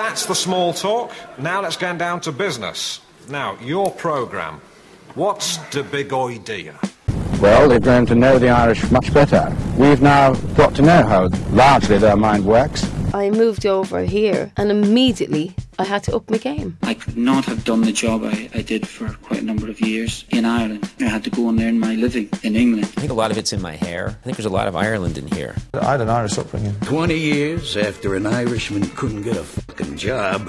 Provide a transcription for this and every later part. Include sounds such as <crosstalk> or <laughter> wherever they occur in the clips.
that's the small talk. Now let's get down to business. Now, your programme. What's the big idea? Well, they've grown to know the Irish much better. We've now got to know how largely their mind works. I moved over here and immediately I had to up my game. I could not have done the job I, I did for quite a number of years in Ireland. I had to go and earn my living in England. I think a lot of it's in my hair. I think there's a lot of Ireland in here. I had an Irish upbringing. 20 years after an Irishman couldn't get a fucking job,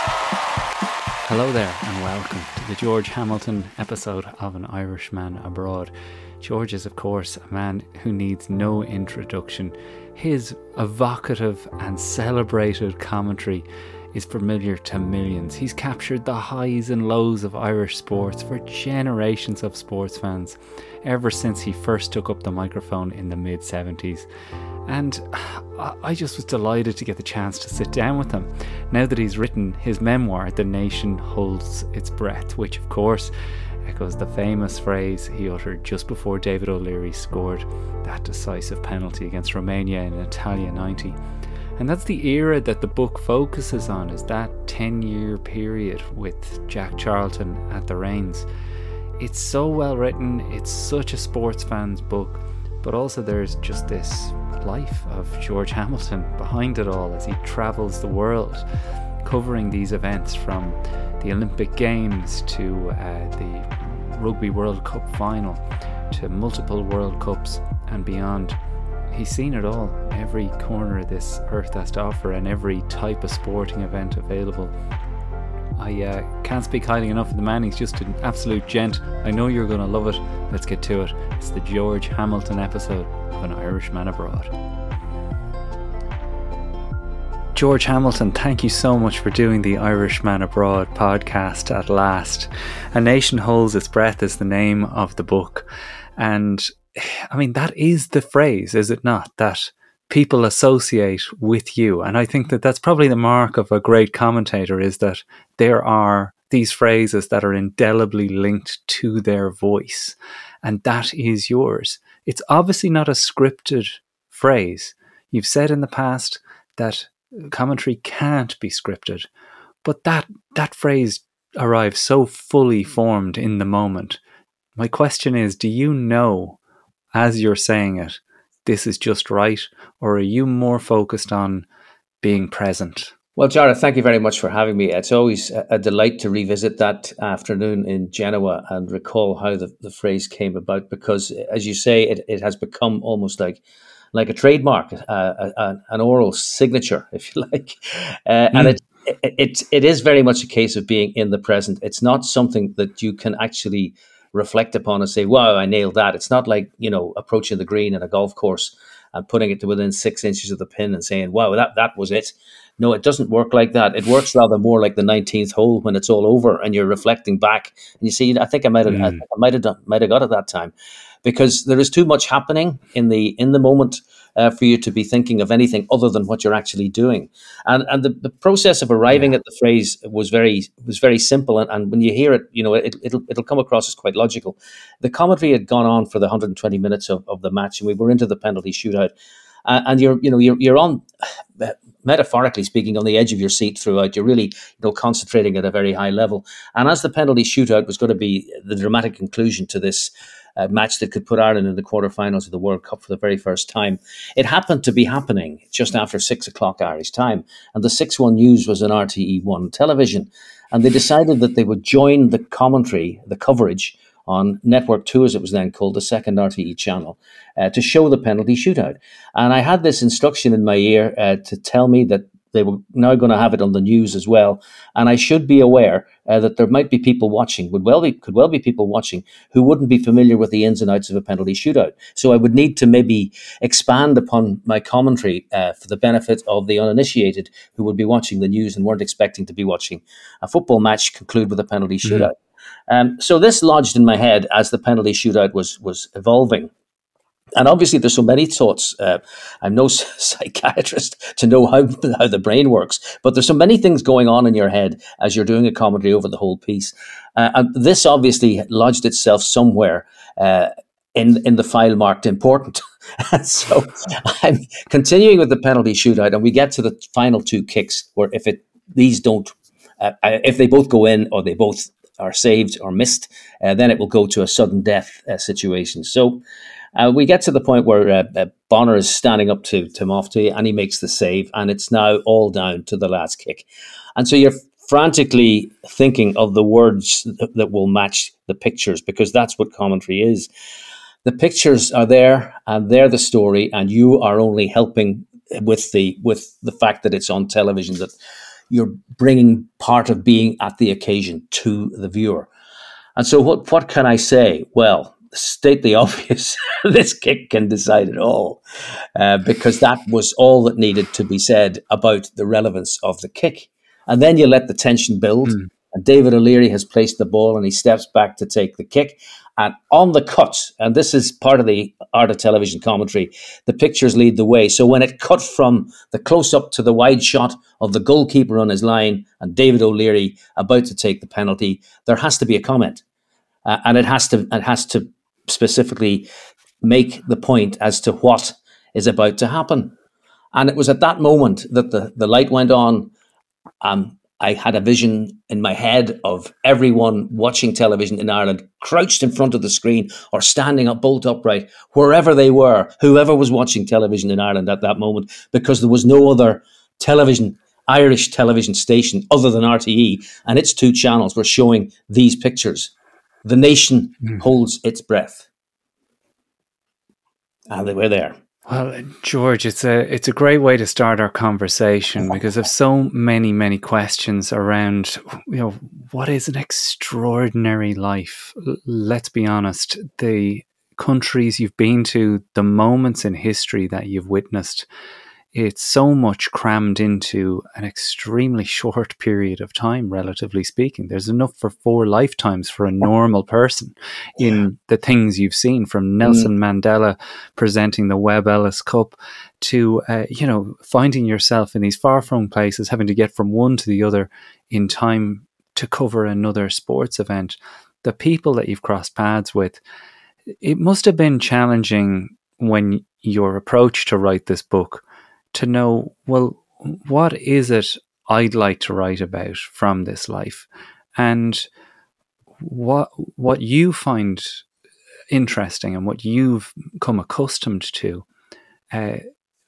Hello there, and welcome to the George Hamilton episode of An Irishman Abroad. George is, of course, a man who needs no introduction. His evocative and celebrated commentary is familiar to millions. He's captured the highs and lows of Irish sports for generations of sports fans ever since he first took up the microphone in the mid 70s. And <sighs> I just was delighted to get the chance to sit down with him now that he's written his memoir, The Nation Holds Its Breath, which, of course, echoes the famous phrase he uttered just before David O'Leary scored that decisive penalty against Romania in Italia 90. And that's the era that the book focuses on, is that 10 year period with Jack Charlton at the reins. It's so well written, it's such a sports fan's book, but also there's just this life of George Hamilton behind it all as he travels the world covering these events from the Olympic Games to uh, the Rugby World Cup final to multiple World Cups and beyond. He's seen it all, every corner this earth has to offer, and every type of sporting event available. I uh, can't speak highly enough of the man. He's just an absolute gent. I know you're going to love it. Let's get to it. It's the George Hamilton episode of An Irishman Abroad. George Hamilton, thank you so much for doing the Irishman Abroad podcast at last. A Nation Holds Its Breath is the name of the book. And <sighs> I mean, that is the phrase, is it not? That people associate with you. And I think that that's probably the mark of a great commentator is that there are these phrases that are indelibly linked to their voice. And that is yours. It's obviously not a scripted phrase. You've said in the past that commentary can't be scripted, but that that phrase arrives so fully formed in the moment. My question is, do you know as you're saying it, this is just right, or are you more focused on being present? Well, Jarlath, thank you very much for having me. It's always a delight to revisit that afternoon in Genoa and recall how the, the phrase came about because, as you say, it, it has become almost like like a trademark, uh, a, a, an oral signature, <laughs> if you like. Uh, mm. And it, it, it, it is very much a case of being in the present. It's not something that you can actually reflect upon and say, wow, I nailed that. It's not like, you know, approaching the green in a golf course and putting it to within six inches of the pin and saying, wow, that, that was it. No, it doesn't work like that. It works rather more like the 19th hole when it's all over and you're reflecting back. And you see, I think I might have, mm. I, I might have done, might have got it that time because there is too much happening in the, in the moment uh, for you to be thinking of anything other than what you're actually doing. And and the, the process of arriving yeah. at the phrase was very was very simple. And, and when you hear it, you know it, it'll it'll come across as quite logical. The commentary had gone on for the 120 minutes of, of the match, and we were into the penalty shootout. Uh, and you're you know you're you're on <sighs> metaphorically speaking on the edge of your seat throughout you're really you know concentrating at a very high level and as the penalty shootout was going to be the dramatic conclusion to this uh, match that could put Ireland in the quarterfinals of the World Cup for the very first time. It happened to be happening just after six o'clock Irish time, and the 6 1 news was on RTE1 television. And they decided that they would join the commentary, the coverage on Network 2, as it was then called, the second RTE channel, uh, to show the penalty shootout. And I had this instruction in my ear uh, to tell me that they were now going to have it on the news as well. And I should be aware uh, that there might be people watching, would well be, could well be people watching who wouldn't be familiar with the ins and outs of a penalty shootout. So I would need to maybe expand upon my commentary uh, for the benefit of the uninitiated who would be watching the news and weren't expecting to be watching a football match conclude with a penalty mm-hmm. shootout. Mm-hmm. Um, so this lodged in my head as the penalty shootout was was evolving. And obviously, there's so many thoughts. Uh, I'm no <laughs> psychiatrist to know how, how the brain works, but there's so many things going on in your head as you're doing a comedy over the whole piece. Uh, and this obviously lodged itself somewhere uh, in in the file marked important. <laughs> so I'm continuing with the penalty shootout, and we get to the final two kicks where if it these don't, uh, uh, if they both go in or they both are saved or missed, uh, then it will go to a sudden death situation. So. Uh, we get to the point where uh, uh, Bonner is standing up to, Mofty and he makes the save, and it's now all down to the last kick. And so you're frantically thinking of the words that, that will match the pictures because that's what commentary is. The pictures are there and they're the story, and you are only helping with the with the fact that it's on television that you're bringing part of being at the occasion to the viewer. And so, what what can I say? Well, state the <laughs> obvious, this kick can decide it all, uh, because that was all that needed to be said about the relevance of the kick. And then you let the tension build. Mm. And David O'Leary has placed the ball and he steps back to take the kick. And on the cut, and this is part of the art of television commentary, the pictures lead the way. So when it cut from the close up to the wide shot of the goalkeeper on his line and David O'Leary about to take the penalty, there has to be a comment. Uh, and it has to it has to specifically make the point as to what is about to happen. And it was at that moment that the, the light went on. Um, I had a vision in my head of everyone watching television in Ireland crouched in front of the screen or standing up bolt upright, wherever they were, whoever was watching television in Ireland at that moment, because there was no other television, Irish television station other than RTE, and its two channels were showing these pictures. The nation mm. holds its breath. And they were there. Well, George, it's a it's a great way to start our conversation because of so many many questions around you know what is an extraordinary life. Let's be honest, the countries you've been to, the moments in history that you've witnessed, it's so much crammed into an extremely <laughs> short period of time, relatively speaking. There's enough for four lifetimes for a normal person in the things you've seen from Nelson mm. Mandela presenting the Webb Ellis Cup to, uh, you know, finding yourself in these far flung places, having to get from one to the other in time to cover another sports event. The people that you've crossed paths with, it must have been challenging when your approach to write this book to know, well, what is it I'd like to write about from this life? And what what you find interesting and what you've come accustomed to uh,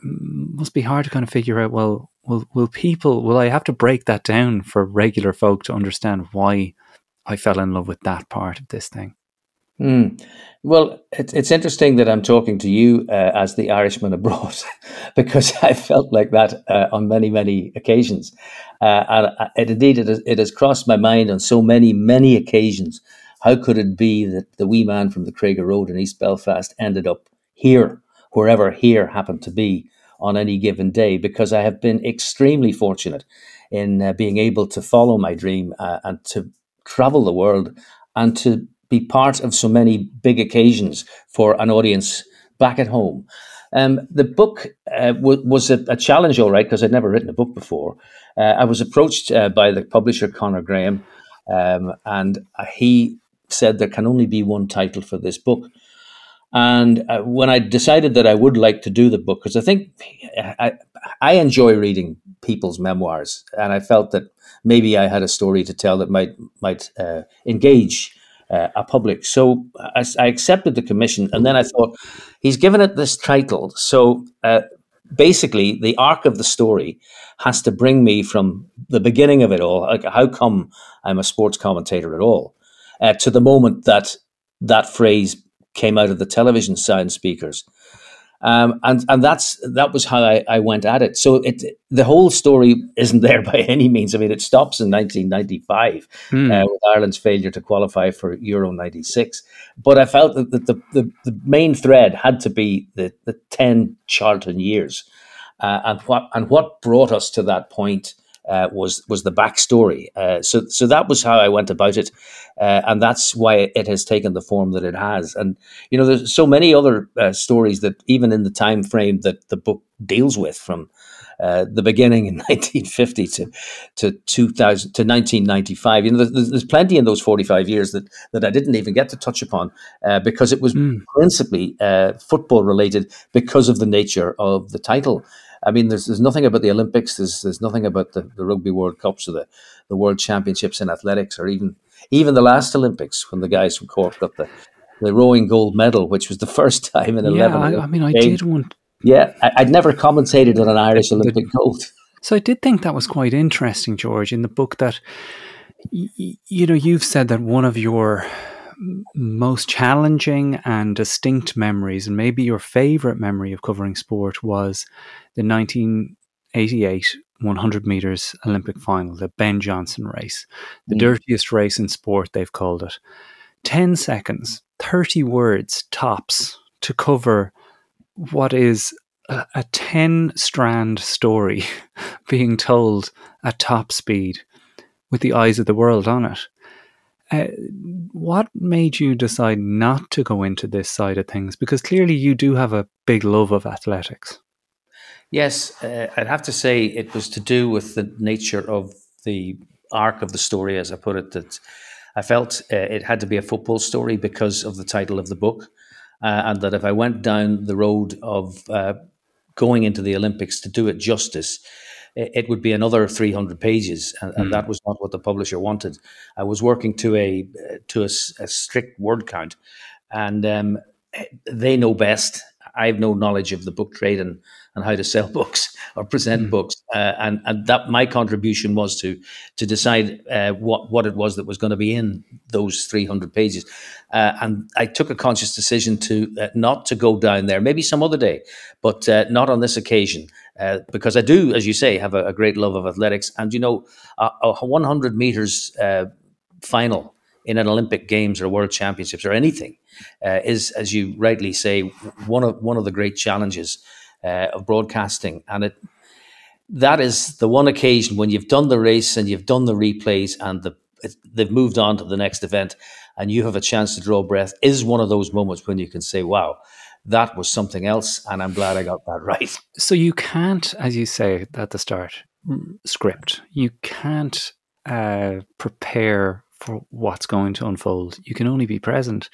must be hard to kind of figure out. Well, will will people? Will I have to break that down for regular folk to understand why I fell in love with that part of this thing? Mm. Well, it's it's interesting that I'm talking to you uh, as the Irishman abroad, <laughs> because I felt like that uh, on many many occasions, uh, and uh, indeed it has, it has crossed my mind on so many many occasions. How could it be that the wee man from the Cregagh Road in East Belfast ended up here, wherever here happened to be on any given day? Because I have been extremely fortunate in uh, being able to follow my dream uh, and to travel the world and to be part of so many big occasions for an audience back at home. Um, the book uh, w- was a, a, challenge, all right, because I'd never written a book before. Uh, I was approached uh, by the publisher Conor Graham, um, and he said there can only be one title for this book. And uh, when I decided that I would like to do the book, because I think I, I enjoy reading people's memoirs, and I felt that maybe I had a story to tell that might might uh, engage uh, a public. So I, I, accepted the commission, and then I thought he's given it this title. So uh, basically, the arc of the story has to bring me from the beginning of it all. Like, how come I'm a sports commentator at all? Uh, to the moment that that phrase came out of the television sound speakers. Um, and and that's that was how I, I went at it. So it the whole story isn't there <laughs> by any means. I mean, it stops in 1995 Hmm. uh, with Ireland's failure to qualify for Euro '96. But I felt that the, the, the, main thread had to be the, the 10 Charlton years. Uh, and what and what brought us to that point uh, was was the backstory. Uh, so so that was how I went about it, uh, and that's why it has taken the form that it has. And you know, there's so many other uh, stories that even in the time frame that the book deals with, from uh, the beginning in <laughs> 1950 to to 2000 to 1995. You know, there's, there's plenty in those 45 years that that I didn't even get to touch upon uh, because it was principally uh, football related because of the nature of the title. I mean, there's there's nothing about the Olympics. There's there's nothing about the, the Rugby World Cups or the, the World Championships in athletics, or even even the last Olympics when the guys from Cork got the the rowing gold medal, which was the <laughs> first time in Yeah, eleven. I, I mean, I did want. Yeah, I, I'd never commentated on an Irish Olympic gold. <laughs> So I did think that was quite interesting, George, in the book that y- you know you've said that one of your most challenging and distinct memories, and maybe your favorite memory of covering sport, was the 1988 100 meters Olympic final, the Ben Johnson race, the Mm. dirtiest race in sport, they've called it. 10 seconds, 30 words tops to cover what is a, a 10 strand story <laughs> being told at top speed with the eyes of the world on it. Uh, what made you decide not to go into this side of things? Because clearly you do have a big love of athletics. Yes, uh, I'd have to say it was to do with the nature of the arc of the story, as I put it. That I felt uh, it had to be a football story because of the title of the book, uh, and that if I went down the road of uh, going into the Olympics to do it justice, it, would be another 300 pages, and, and Mm. that was not what the publisher wanted. I was working to a to a, a strict word count, and um, they know best. I have no knowledge of the book trade and, and how to sell <laughs> books or present books, uh, and and that my contribution was to to decide uh, what what it was that was going to be in those three hundred pages, uh, and I took a conscious decision to uh, not to go down there. Maybe some other day, but uh, not on this occasion. Uh, because I do, as you say, have a, a great love of athletics, and you know, a, a 100 meters uh, final in an Olympic Games or World Championships or anything uh, is, as you rightly say, one of one of the great challenges uh, of broadcasting, and it that is the one occasion when you've done the race and you've done the replays and the they've moved on to the next event and you have a chance to draw breath is one of those moments when you can say, "Wow, that was something else," and I'm glad I got that <laughs> right. So you can't, as you say at the start, script. You can't uh, prepare for what's going to unfold. You can only be present.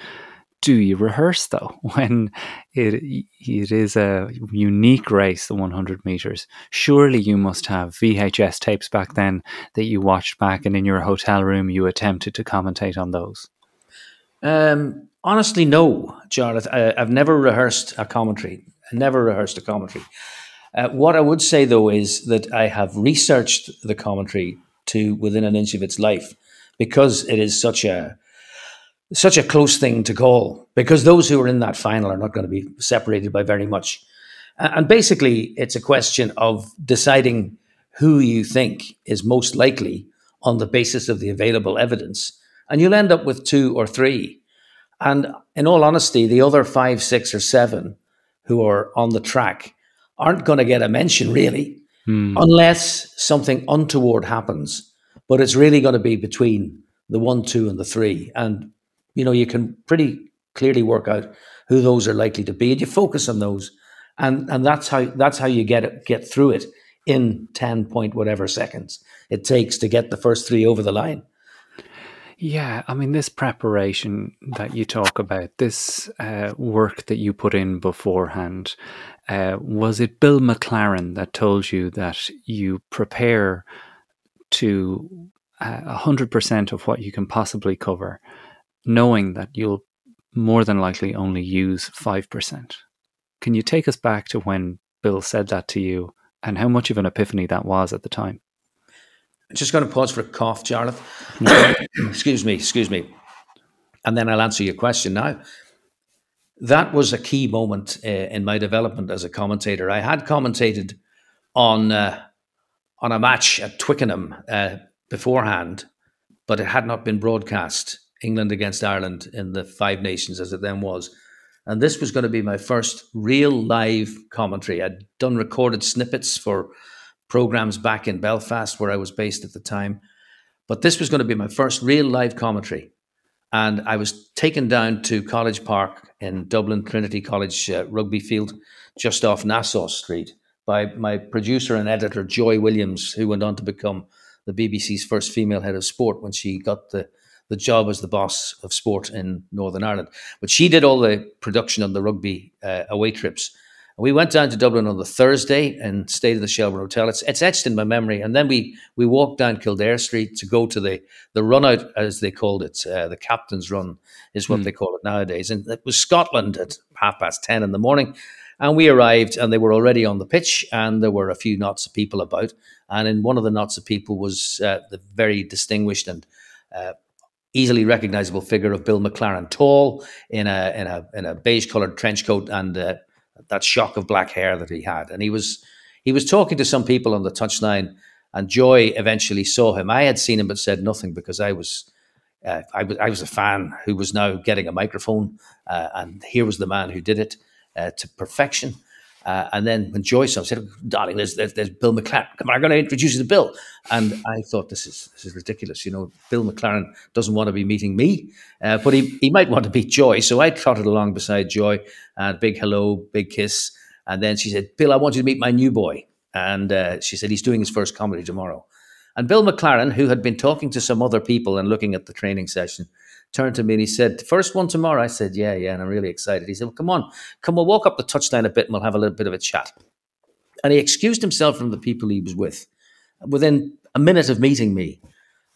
Do you rehearse though <laughs> when it it is a unique race, the 100 meters? Surely you must have VHS tapes back then that you watched back, and in your hotel room you attempted to commentate on those. Um, honestly, no, Jarlath. I, I've never rehearsed a commentary. I never rehearsed a commentary. Uh, what I would say though is that I have researched the commentary to within an inch of its life because it is such a such a close thing to call. Because those who are in that final are not going to be separated by very much, and basically it's a question of deciding who you think is most likely on the basis of the available evidence, and you'll end up with two or three. And in all honesty, the other five, six, or seven who are on the track aren't going to get a mention really, hmm. unless something untoward happens. But it's really going to be between the one, two, and the three. And, you know, you can pretty clearly work out who those are likely to be, and you focus on those. And, and that's how that's how you get it, get through it in 10 point whatever seconds it takes to get the first three over the line. Yeah, I mean, this preparation that you talk about, this uh, work that you put in beforehand, uh, was it Bill McLaren that told you that you prepare to uh, a hundred percent of what you can possibly cover, knowing that you'll more than likely only use five percent? Can you take us back to when Bill said that to you, and how much of an epiphany that was at the time? Just going to pause for a cough, Jarlath. <coughs> excuse me, excuse me. And then I'll answer your question now. that was a key moment uh, in my development as a commentator. I had commentated on uh, on a match at Twickenham uh, beforehand, but it had not been broadcast. England against Ireland in the Five Nations, as it then was. And this was going to be my first real live commentary. I'd done recorded snippets for programs back in Belfast, where I was based at the time. But this was going to be my first real live commentary. And I was taken down to College Park in Dublin, Trinity College uh, rugby field, just off Nassau Street, by my producer and editor, Joy Williams, who went on to become the BBC's first female head of sport when she got the the job as the boss of sport in Northern Ireland. But she did all the production on the rugby uh, away trips. We went down to Dublin on the Thursday and stayed in the Shelbourne Hotel. It's, it's etched in my memory. And then we we walked down Kildare Street to go to the the run out, as they called it. Uh, the captain's run is what mm. they call it nowadays. And it was Scotland at half past 10 in the morning. And we arrived and they were already on the pitch and there were a few knots of people about. And in one of the knots of people was uh, the very distinguished and uh, easily recognizable figure of Bill McLaren, tall in a in a in a beige colored trench coat and uh, that shock of black hair that he had. And he was he was talking to some people on the touchline, and Joy eventually saw him. I had seen him but said nothing because I was. Uh, I was I was a fan who was now getting a microphone, uh, and here was the man who did it uh, to perfection. Uh, and then when Joyce I said, "Darling, there's, there's, there's Bill McLaren. Come on, I'm going to introduce you to Bill." And I thought this is this is ridiculous. You know, Bill McLaren doesn't want to be meeting me, uh, but he he might want to meet Joy. So I trotted along beside Joy, and big hello, big kiss, and then she said, "Bill, I want you to meet my new boy." And uh, she said he's doing his first comedy tomorrow. And Bill McLaren, who had been talking to some other people and looking at the training session, turned to me and he said, First one tomorrow. I said, Yeah, yeah. And I'm really excited. He said, well, Come on, come, we'll walk up the touchline a bit and we'll have a little bit of a chat. And he excused himself from the people he was with within a minute of meeting me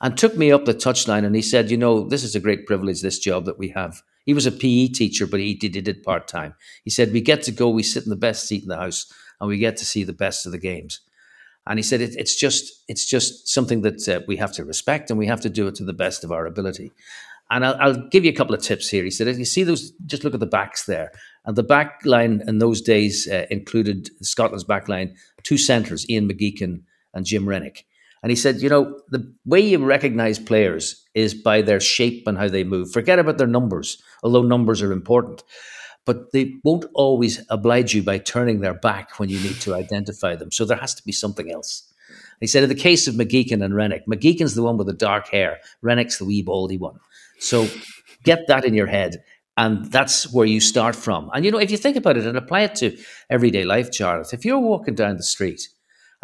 and took me up the touchline and he said, You know, this is a great privilege, this job that we have. He was a PE teacher, but he did, did part time. He said, We get to go, we sit in the best seat in the house and we get to see the best of the games. And he said, it, "It's just, it's just something that uh, we have to respect, and we have to do it to the best of our ability." And I'll, I'll, give you a couple of tips here. He said, if you see those, just look at the backs there. And the back line in those days uh, included Scotland's back line, two centres, Ian McGeechan and Jim Renwick. And he said, you know, the way you recognize players is by their shape and how they move. Forget about their numbers, although numbers are important. But they won't always oblige you by turning their back when you need to identify them. So there has to be something else. He said, in the case of McGeechan and Renwick, McGeechan's the one with the dark hair, Renwick's the wee baldy one. So get that in your head. And that's where you start from. And you know, if you think about it and apply it to everyday life, Jarlath, if you're walking down the street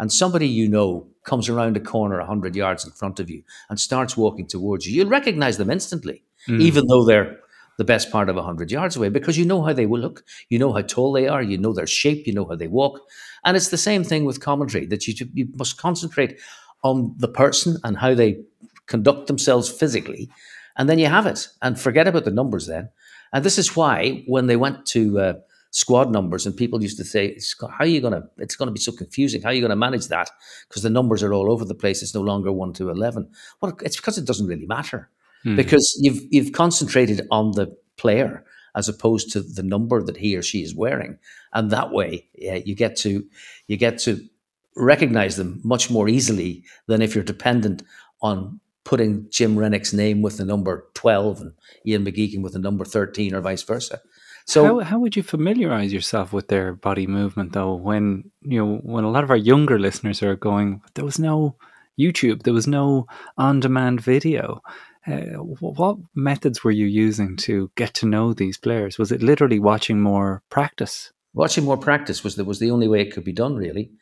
and somebody you know comes around a corner 100 yards in front of you and starts walking towards you, you'll recognize them instantly, mm. even though they're the best part of 100 yards away, because you know how they will look, you know how tall they are, you know their shape, you know how they walk. And it's the same thing with commentary that you, you must concentrate on the person and how they conduct themselves physically and then you have it and forget about the numbers then. And this is why when they went to uh, squad numbers and people used to say, how are you going to, it's going to be so confusing. How are you going to manage that? Because the numbers are all over the place. It's no longer one to 11. Well, it's because it doesn't really matter hmm. because you've, you've concentrated on the player as opposed to the number that he or she is wearing. And that way yeah, you get to, you get to recognize them much more easily than if you're dependent on putting Jim Renwick's name with the number 12 and Ian McGeechan with the number 13 or vice versa. So how, how would you familiarize yourself with their body movement though when you know when a lot of our younger listeners are going there was no YouTube there was no on-demand video uh, what methods were you using to get to know these players was it literally watching more practice watching more practice was the, was the only way it could be done really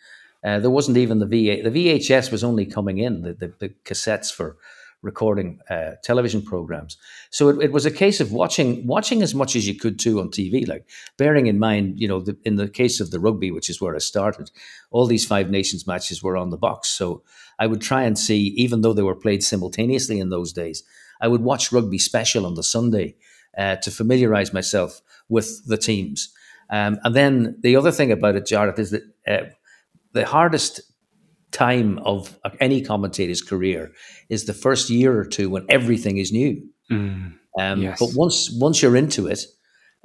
uh, there wasn't even the VA. The VHS was only coming in the, the, the cassettes for recording uh, television programs. So it, it, was a case of watching watching as much as you could too on TV. Like bearing in mind, you know, the, in the case of the rugby, which is where I started, all these Five Nations matches were on the box. So I would try and see, even though they were played simultaneously in those days, I would watch rugby special on the Sunday uh, to familiarize myself with the teams. Um, and then the other thing about it, Jarlath, is that uh, the hardest time of any commentator's career is the first year or two when everything is new. Mm, um, yes. But once once you're into it,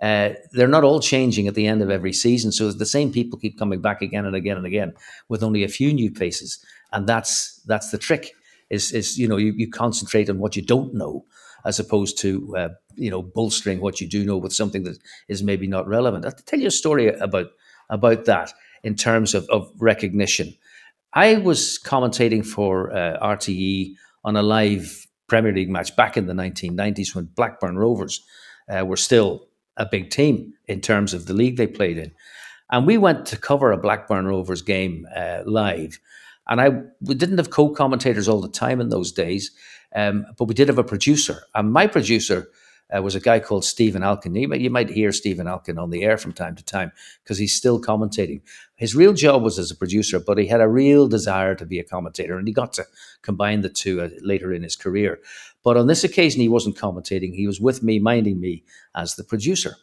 uh, they're not all changing at the end of every season. So the same people keep coming back again and again and again with only a few new faces, and that's that's the trick. Is is you know you, you concentrate on what you don't know as opposed to uh, you know bolstering what you do know with something that is maybe not relevant. I'll tell you a story about about that in terms of, of recognition. I was commentating for uh, RTE on a live Premier League match back in the 1990s when Blackburn Rovers uh, were still a big team in terms of the league they played in. And we went to cover a Blackburn Rovers game uh, live. And I we didn't have co-commentators all the time in those days, um, but we did have a producer. And my producer uh, was a guy called Stephen Alkin. You might, you might hear Stephen Alkin on the air from time to time because he's still commentating. His real job was as a producer, but he had a real desire to be a commentator, and he got to combine the two uh, later in his career. But on this occasion, he wasn't commentating; he was with me, minding me as the producer.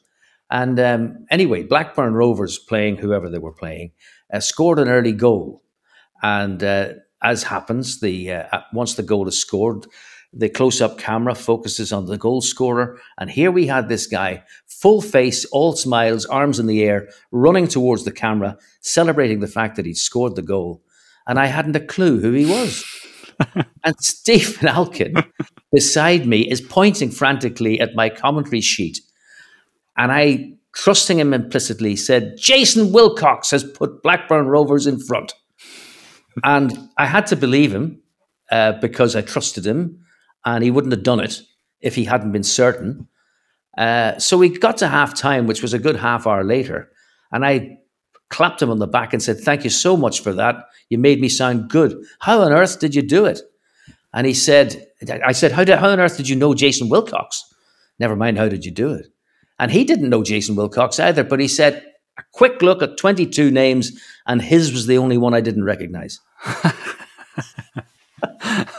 And um, anyway, Blackburn Rovers playing whoever they were playing uh, scored an early goal, and uh, as happens, the uh, once the goal is scored, the close up camera focuses on the goal scorer. And here we had this guy, full face, all smiles, arms in the air, running towards the camera, celebrating the fact that he'd scored the goal. And I hadn't a clue who he was. <laughs> and Stephen Alkin beside me is pointing frantically at my commentary sheet. And I, trusting him implicitly, said, Jason Wilcox has put Blackburn Rovers in front. and I had to believe him uh, because I trusted him and he wouldn't have done it if he hadn't been certain. Uh, so we got to half time, which was a good half hour later, and I clapped him on the back and said, Thank you so much for that. You made me sound good. How on earth did you do it? And he said, I said, How, did, how on earth did you know Jason Wilcox? Never mind, how did you do it? And he didn't know Jason Wilcox either, but he said, A quick look at 22 names, and his was the only one I didn't recognize. <laughs>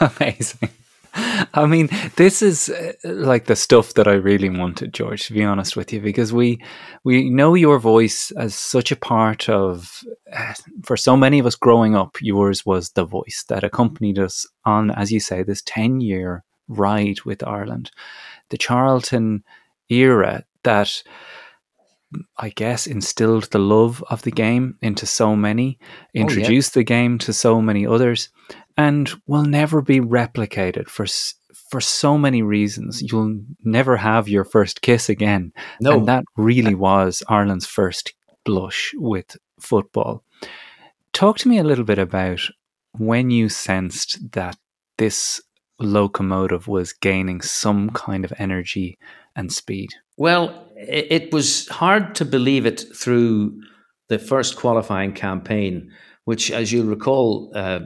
Amazing. <laughs> I mean, this is uh, like the stuff that I really wanted, George, to be honest with you, because we we know your voice as such a part of uh, for so many of us growing up, yours was the voice that accompanied us on, as you say, this 10 year ride with Ireland. The Charlton era that I guess, instilled the love of the game into so many, introduced oh, yeah. the game to so many others, and will never be replicated for for so many reasons. You'll never have your first kiss again. No. And that really was Ireland's first blush with football. Talk to me a little bit about when you sensed that this locomotive was gaining some kind of energy and speed. Well, it was hard to believe it through the first qualifying campaign, which, as you'll recall, uh,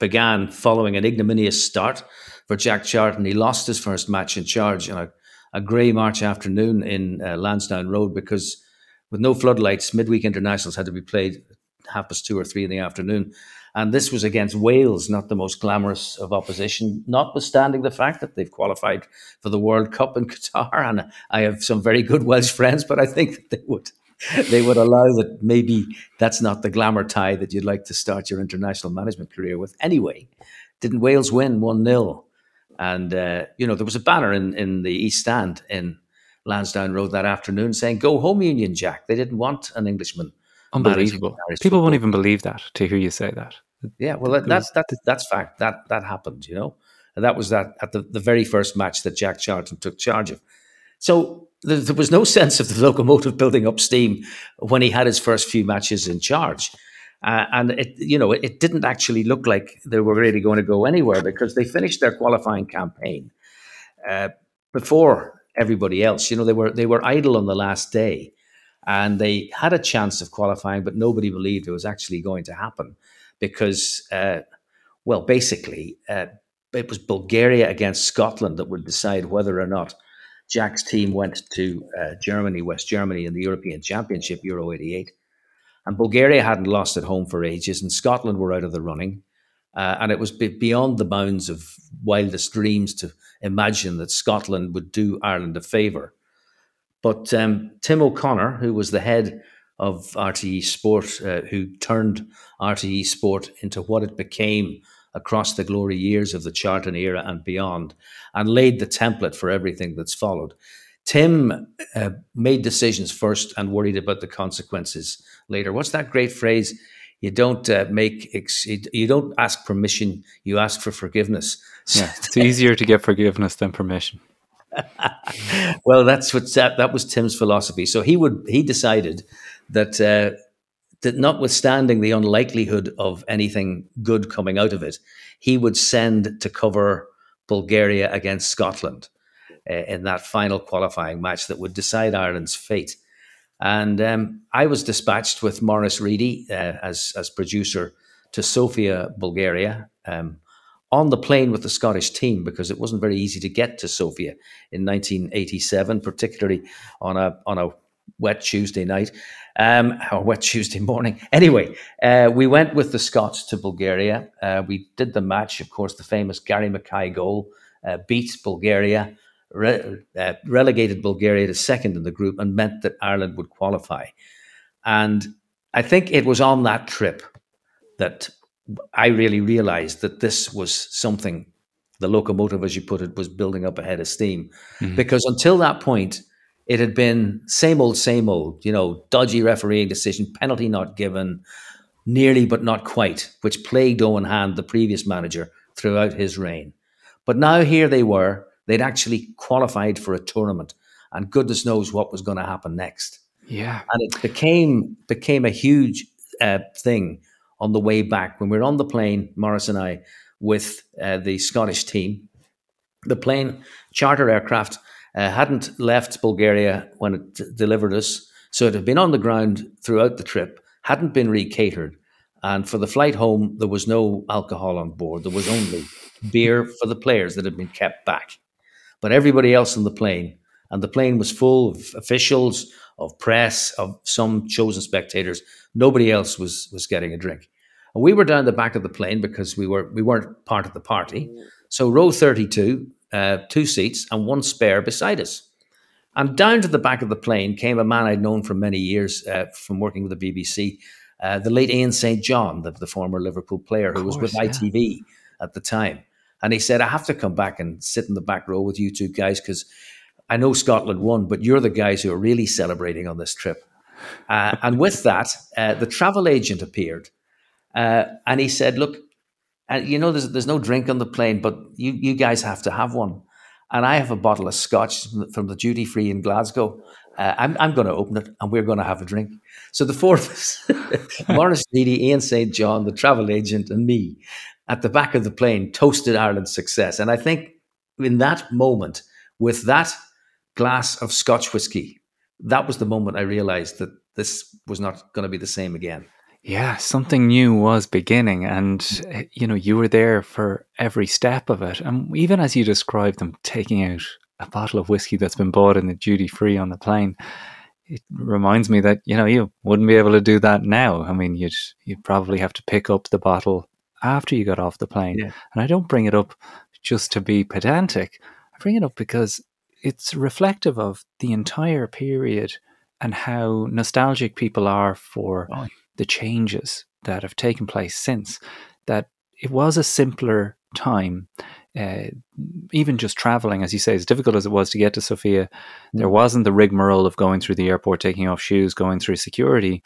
began following an ignominious start for Jack Charlton. He lost his first match in charge on a, a grey March afternoon in uh, Lansdowne Road because, with no floodlights, midweek internationals had to be played half past two or three in the afternoon. And this was against Wales, not the most glamorous of opposition, notwithstanding the fact that they've qualified for the World Cup in <laughs> Qatar. And I have some very good Welsh friends, but I think that they would <laughs> they would allow that maybe that's not the glamour tie that you'd like to start your international management career with. Anyway, didn't Wales win 1 0? And, uh, you know, there was a banner in, in the East Stand in Lansdowne Road that afternoon saying, Go home, Union Jack. They didn't want an Englishman. Unbelievable. People won't even believe that to hear you say that. Yeah, well, that, that, that, that's fact. That that happened, you know. And that was that at the, the very first match that Jack Charlton took charge of. So there, was no sense of the locomotive building up steam when he had his first few matches in charge. Uh, and it, you know, it, it, didn't actually look like they were really going to go anywhere because they finished their qualifying campaign uh, before everybody else. You know, they were they were idle on the last day, and they had a chance of qualifying, but nobody believed it was actually going to happen because, uh, well, basically, uh, it was Bulgaria against Scotland that would decide whether or not Jack's team went to uh, Germany, West Germany, in the European Championship, Euro '88 and Bulgaria hadn't lost at home for ages, and Scotland were out of the running. Uh, and it was beyond the bounds of wildest dreams to imagine that Scotland would do Ireland a favour. But um, Tim O'Connor, who was the head of RTE Sport, uh, who turned RTE Sport into what it became across the glory years of the Charlton era and beyond, and laid the template for everything that's followed. Tim uh, made decisions first and worried about the consequences later. What's that great phrase? You don't uh, make ex- you don't ask permission. You ask for forgiveness. Yeah, it's easier to get forgiveness than permission. <laughs> well, that's what that, that was Tim's philosophy. So he would he decided that uh, that notwithstanding the unlikelihood of anything good coming out of it, he would send to cover Bulgaria against Scotland uh, in that final qualifying match that would decide Ireland's fate. And um, I was dispatched with Maurice Reedy uh, as as producer to Sofia, Bulgaria. Um, on the plane with the Scottish team because it wasn't very easy to get to Sofia in 1987, particularly on a on a wet Tuesday night um, <laughs> or wet Tuesday morning. Anyway, uh, we went with the Scots to Bulgaria. Uh, we did the match, of course, the famous Gary Mackay goal uh, beat Bulgaria, re- uh, relegated Bulgaria to second in the group, and meant that Ireland would qualify. And I think it was on that trip that I really realized that this was something, the locomotive, as you put it, was building up ahead of steam. Mm-hmm. Because until that point, it had been same old, same old, you know, dodgy refereeing decision, penalty not given, nearly but not quite, which plagued Eoin Hand, the previous manager, throughout his reign. But now here they were, they'd actually qualified for a tournament, and goodness knows what was going to happen next. Yeah. And it became became a huge uh, thing on the way back when we were on the plane, Morris and I, with uh, the Scottish team. The plane, charter aircraft, uh, hadn't left Bulgaria when it d- delivered us, so it had been on the ground throughout the trip, hadn't been recatered. And for the flight home, there was no alcohol on board. There was only beer for the players that had been kept back. But everybody else on the plane, and the plane was full of officials, of press, of some chosen spectators. Nobody else was was getting a drink. And we were down the back of the plane because we were we weren't part of the party. So row thirty two, uh, two seats and one spare beside us. And down to the back of the plane came a man I'd known for many years uh, from working with the BBC, uh, the late Ian St John, the, the, former Liverpool player who course, was with yeah. ITV at the time. And he said, I have to come back and sit in the back row with you two guys because I know Scotland won, but you're the guys who are really celebrating on this trip. Uh, and with that, uh, the travel agent appeared uh, and he said, Look, uh, you know, there's, there's no drink on the plane, but you, you guys have to have one. And I have a bottle of scotch from the duty free in Glasgow. Uh, I'm, I'm going to open it and we're going to have a drink. So the four of us, <laughs> Maurice Reedy, Ian St. John, the travel agent, and me, at the back of the plane, toasted Ireland's success. And I think in that moment, with that glass of Scotch whiskey, that was the moment I realized that this was not going to be the same again. Yeah, something new was beginning, and eh, you know you were there for every step of it. And even as you described them taking out a bottle of whiskey that's been bought in the duty free on the plane, it reminds me that you know you wouldn't be able to do that now. I mean, you'd you'd probably have to pick up the bottle after you got off the plane. Yeah. And I don't bring it up just to be pedantic. I bring it up because it's reflective of the entire period and how nostalgic people are for the changes that have taken place since, that it was a simpler time. Uh, even just traveling, as you say, as difficult as it was to get to Sofia, mm. there wasn't the rigmarole of going through the airport, taking off shoes, going through security.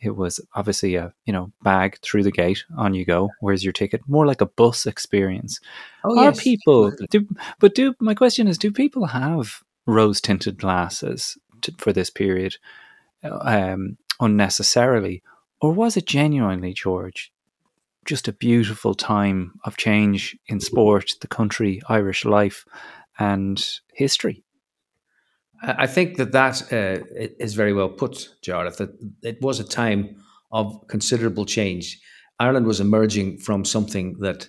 It was obviously a you know bag through the gate, on you go. Where's your ticket? More like a bus experience. Oh, Are yes. people? Do, but do my question is: Do people have rose tinted glasses to, for this period um, unnecessarily, or was it genuinely, George, just a beautiful time of change in sport, the country, Irish life, and history? I think that that uh, is very well put, Jarlath. That it was a time of considerable change. Ireland was emerging from something that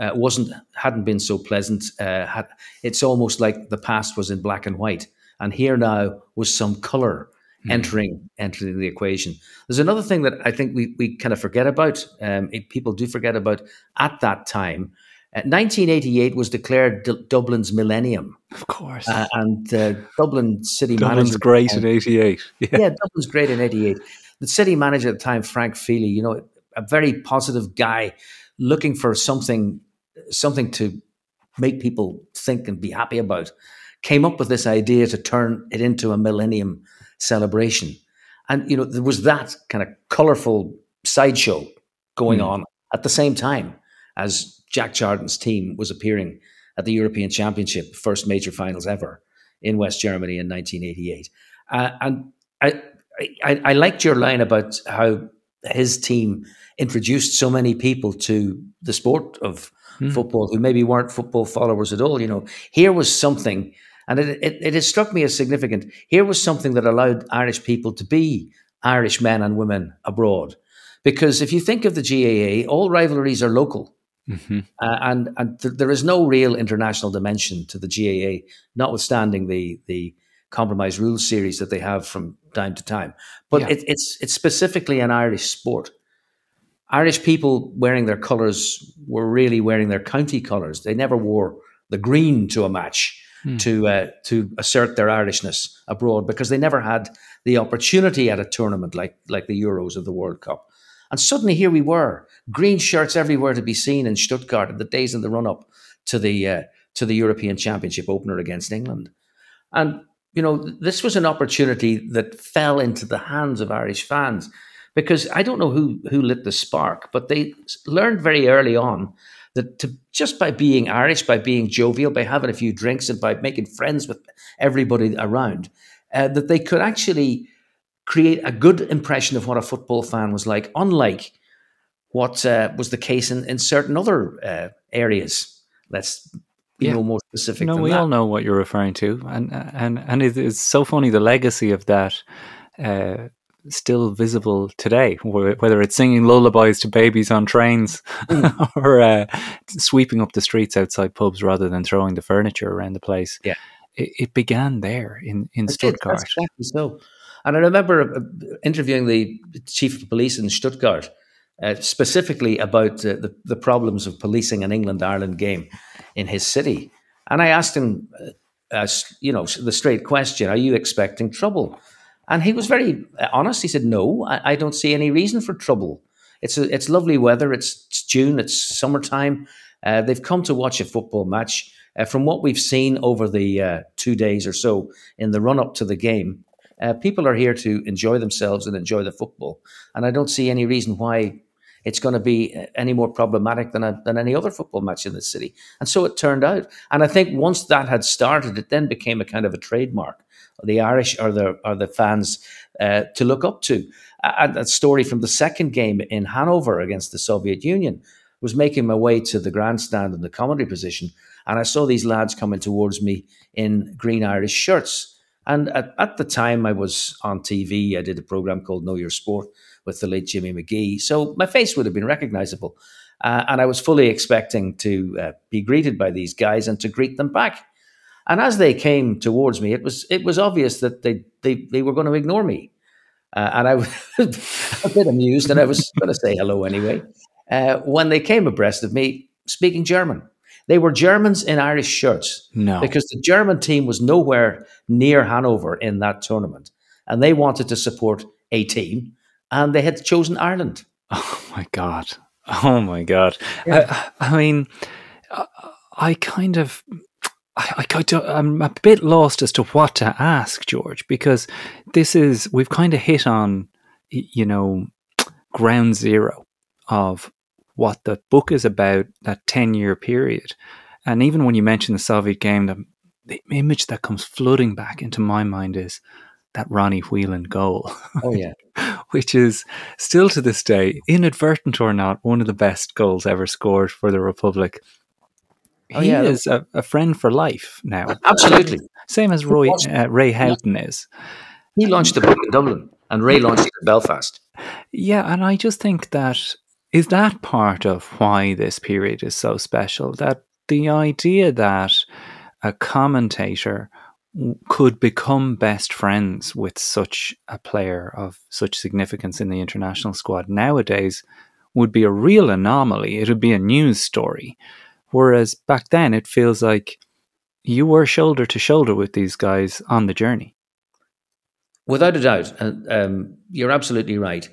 uh, wasn't hadn't been so pleasant. Uh, had, it's almost like the past was in black and white, and here now was some color. Entering entering the equation. There's another thing that I think we we kind of forget about. Um, it, people do forget about at that time. Uh, 1988 was declared D- Dublin's millennium. Of course. Uh, and uh, Dublin city Dublin's great in 88. <laughs> Yeah. yeah, Dublin's great in 88. The city manager at the time, Frank Feely, you know, a very positive guy looking for something something to make people think and be happy about came up with this idea to turn it into a millennium celebration. And, you know, there was that kind of colorful sideshow going Mm. on at the same time as Jack Charlton's team was appearing at the European Championship, first major finals ever in West Germany in 1988. Uh, and I, I, I liked your line about how his team introduced so many people to the sport of Hmm. football who maybe weren't football followers at all. You know, here was something, and it, it, it has struck me as significant. Here was something that allowed Irish people to be Irish men and women abroad. Because if you think of the GAA, all rivalries are local. Mm-hmm. Uh, and and th- there is no real international dimension to the GAA, notwithstanding the the compromise rules series that they have from time to time. But Yeah. it, it's it's specifically an Irish sport. Irish people wearing their colours were really wearing their county colours. They never wore the green to a match Hmm. to uh, to assert their Irishness abroad because they never had the opportunity at a tournament like like the Euros or the World Cup. And suddenly here we were, green shirts everywhere to be seen in Stuttgart in the days in the run up to the uh, to the European Championship opener against England. And you know, this was an opportunity that fell into the hands of Irish fans because I don't know who who lit the spark, but they learned very early on that to just by being Irish, by being jovial, by having a few drinks, and by making friends with everybody around, uh, that they could actually create a good impression of what a football fan was like, unlike what uh, was the case in, in certain other uh, areas. Let's be Yeah. no more specific. No, we that. all know what you're referring to, and and and it is so funny the legacy of that. Uh, still visible today whether it's singing lullabies to babies on trains <laughs> or uh, sweeping up the streets outside pubs rather than throwing the furniture around the place yeah it, it began there in in It did, stuttgart that's exactly so. And I remember uh, interviewing the chief of police in Stuttgart uh, specifically about uh, the, the problems of policing an England Ireland game in his city. And I asked him, uh, you know, the straight question Are you expecting trouble? And he was very uh, honest. He said, No, I, I don't see any reason for trouble. It's, a, it's lovely weather. It's, it's June, it's summertime. Uh, they've come to watch a football match. Uh, from what we've seen over the uh, two days or so in the run up to the game, uh, people are here to enjoy themselves and enjoy the football. And I don't see any reason why it's going to be uh, any more problematic than, a, than any other football match in the city. And so it turned out. And I think once that had started, it then became a kind of a trademark. The Irish are the are the fans uh, to look up to. And that story from the second game in Hanover against the Soviet Union was making my way to the grandstand in the commentary position, and I saw these lads coming towards me in green Irish shirts. And at, at the time, I was on TV. I did a program called Know Your Sport with the late Jimmy Magee, so my face would have been recognizable. Uh, and I was fully expecting to uh, be greeted by these guys and to greet them back. And as they came towards me, it was it was obvious that they they, they were going to ignore me. Uh, and I was <laughs> a bit amused, and I was <laughs> going to say hello anyway. Uh, when they came abreast of me, speaking German, they were Germans in Irish shirts. No. because the German team was nowhere near Hanover in that tournament, and they wanted to support a team, and they had chosen Ireland. <laughs> Oh my god! Oh my god! I, I mean, I, I kind of, I, I I'm a bit lost as to what to ask George because this is we've kind of hit on, you know, ground zero of what the book is about. That ten year period, and even when you mention the Soviet game, the, the image that comes flooding back into my mind is that Ronnie Whelan goal. Oh yeah. <laughs> which is still to this day, inadvertent or not, one of the best goals ever scored for the Republic. Oh, he yeah. is a, a friend for life now. Absolutely. Same as Roy, uh, Ray Houghton is. He launched the book in Dublin, and Ray launched it in Belfast. Yeah, and I just think that is that part of why this period is so special. That the idea that a commentator could become best friends with such a player of such significance in the international squad nowadays would be a real anomaly. It would be a news story. Whereas back then, it feels like you were shoulder to shoulder with these guys on the journey. Without a doubt, um, you're absolutely right.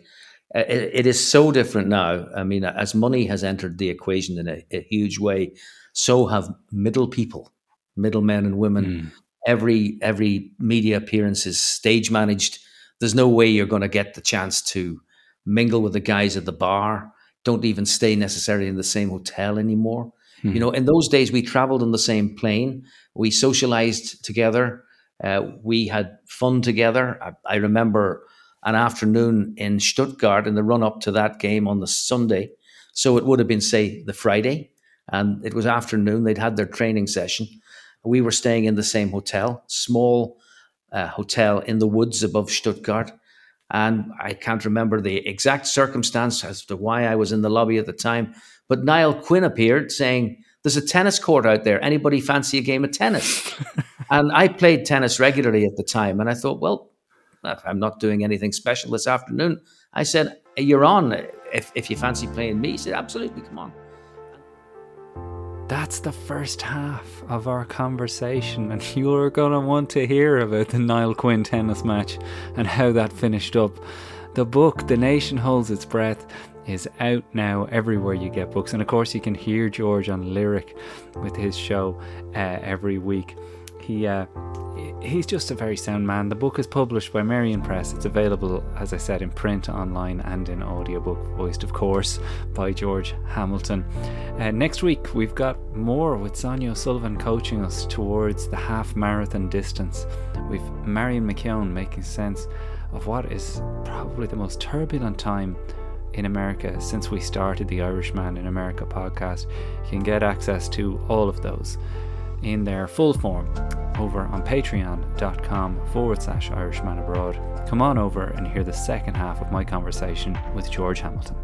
Uh, it, it is so different now. I mean, as money has entered the equation in a, a huge way, so have middle people, middle men and women, every every media appearance is stage managed. There's no way you're going to get the chance to mingle with the guys at the bar. Don't even stay necessarily in the same hotel anymore. Mm-hmm. You know, in those days we traveled on the same plane. We socialized together. Uh, we had fun together. I, I, remember an afternoon in Stuttgart in the run up to that game on the Sunday. So it would have been, say, the Friday, and it was afternoon. They'd had their training session. We were staying in the same hotel, small uh, hotel in the woods above Stuttgart. And I can't remember the exact circumstance as to why I was in the lobby at the time, but Niall Quinn appeared saying, There's a tennis court out there. Anybody fancy a game of tennis? <laughs> and I played tennis regularly at the time. And I thought, Well, I'm not doing anything special this afternoon. I said, You're on if, if you fancy playing me. He said, Absolutely, come on. That's the first half of our conversation, and <laughs> you're going to want to hear about the Niall Quinn tennis match and how that finished up. The book, The Nation Holds Its Breath, is out now everywhere you get books, and of course, you can hear George on Lyric with his show uh, every week. He uh, he's just a very sound man. The book is published by Merrion Press. It's available, as I said, in print, online, and in audiobook, voiced, of course, by George Hamilton. Uh, next week, we've got more with Sonia O'Sullivan coaching us towards the half marathon distance. We've Marion McKeown making sense of what is probably the most turbulent time in America since we started the Irishman in America podcast. You can get access to all of those in their full form over on patreon.com forward slash Irishman Abroad. Come on over and hear the second half of my conversation with George Hamilton.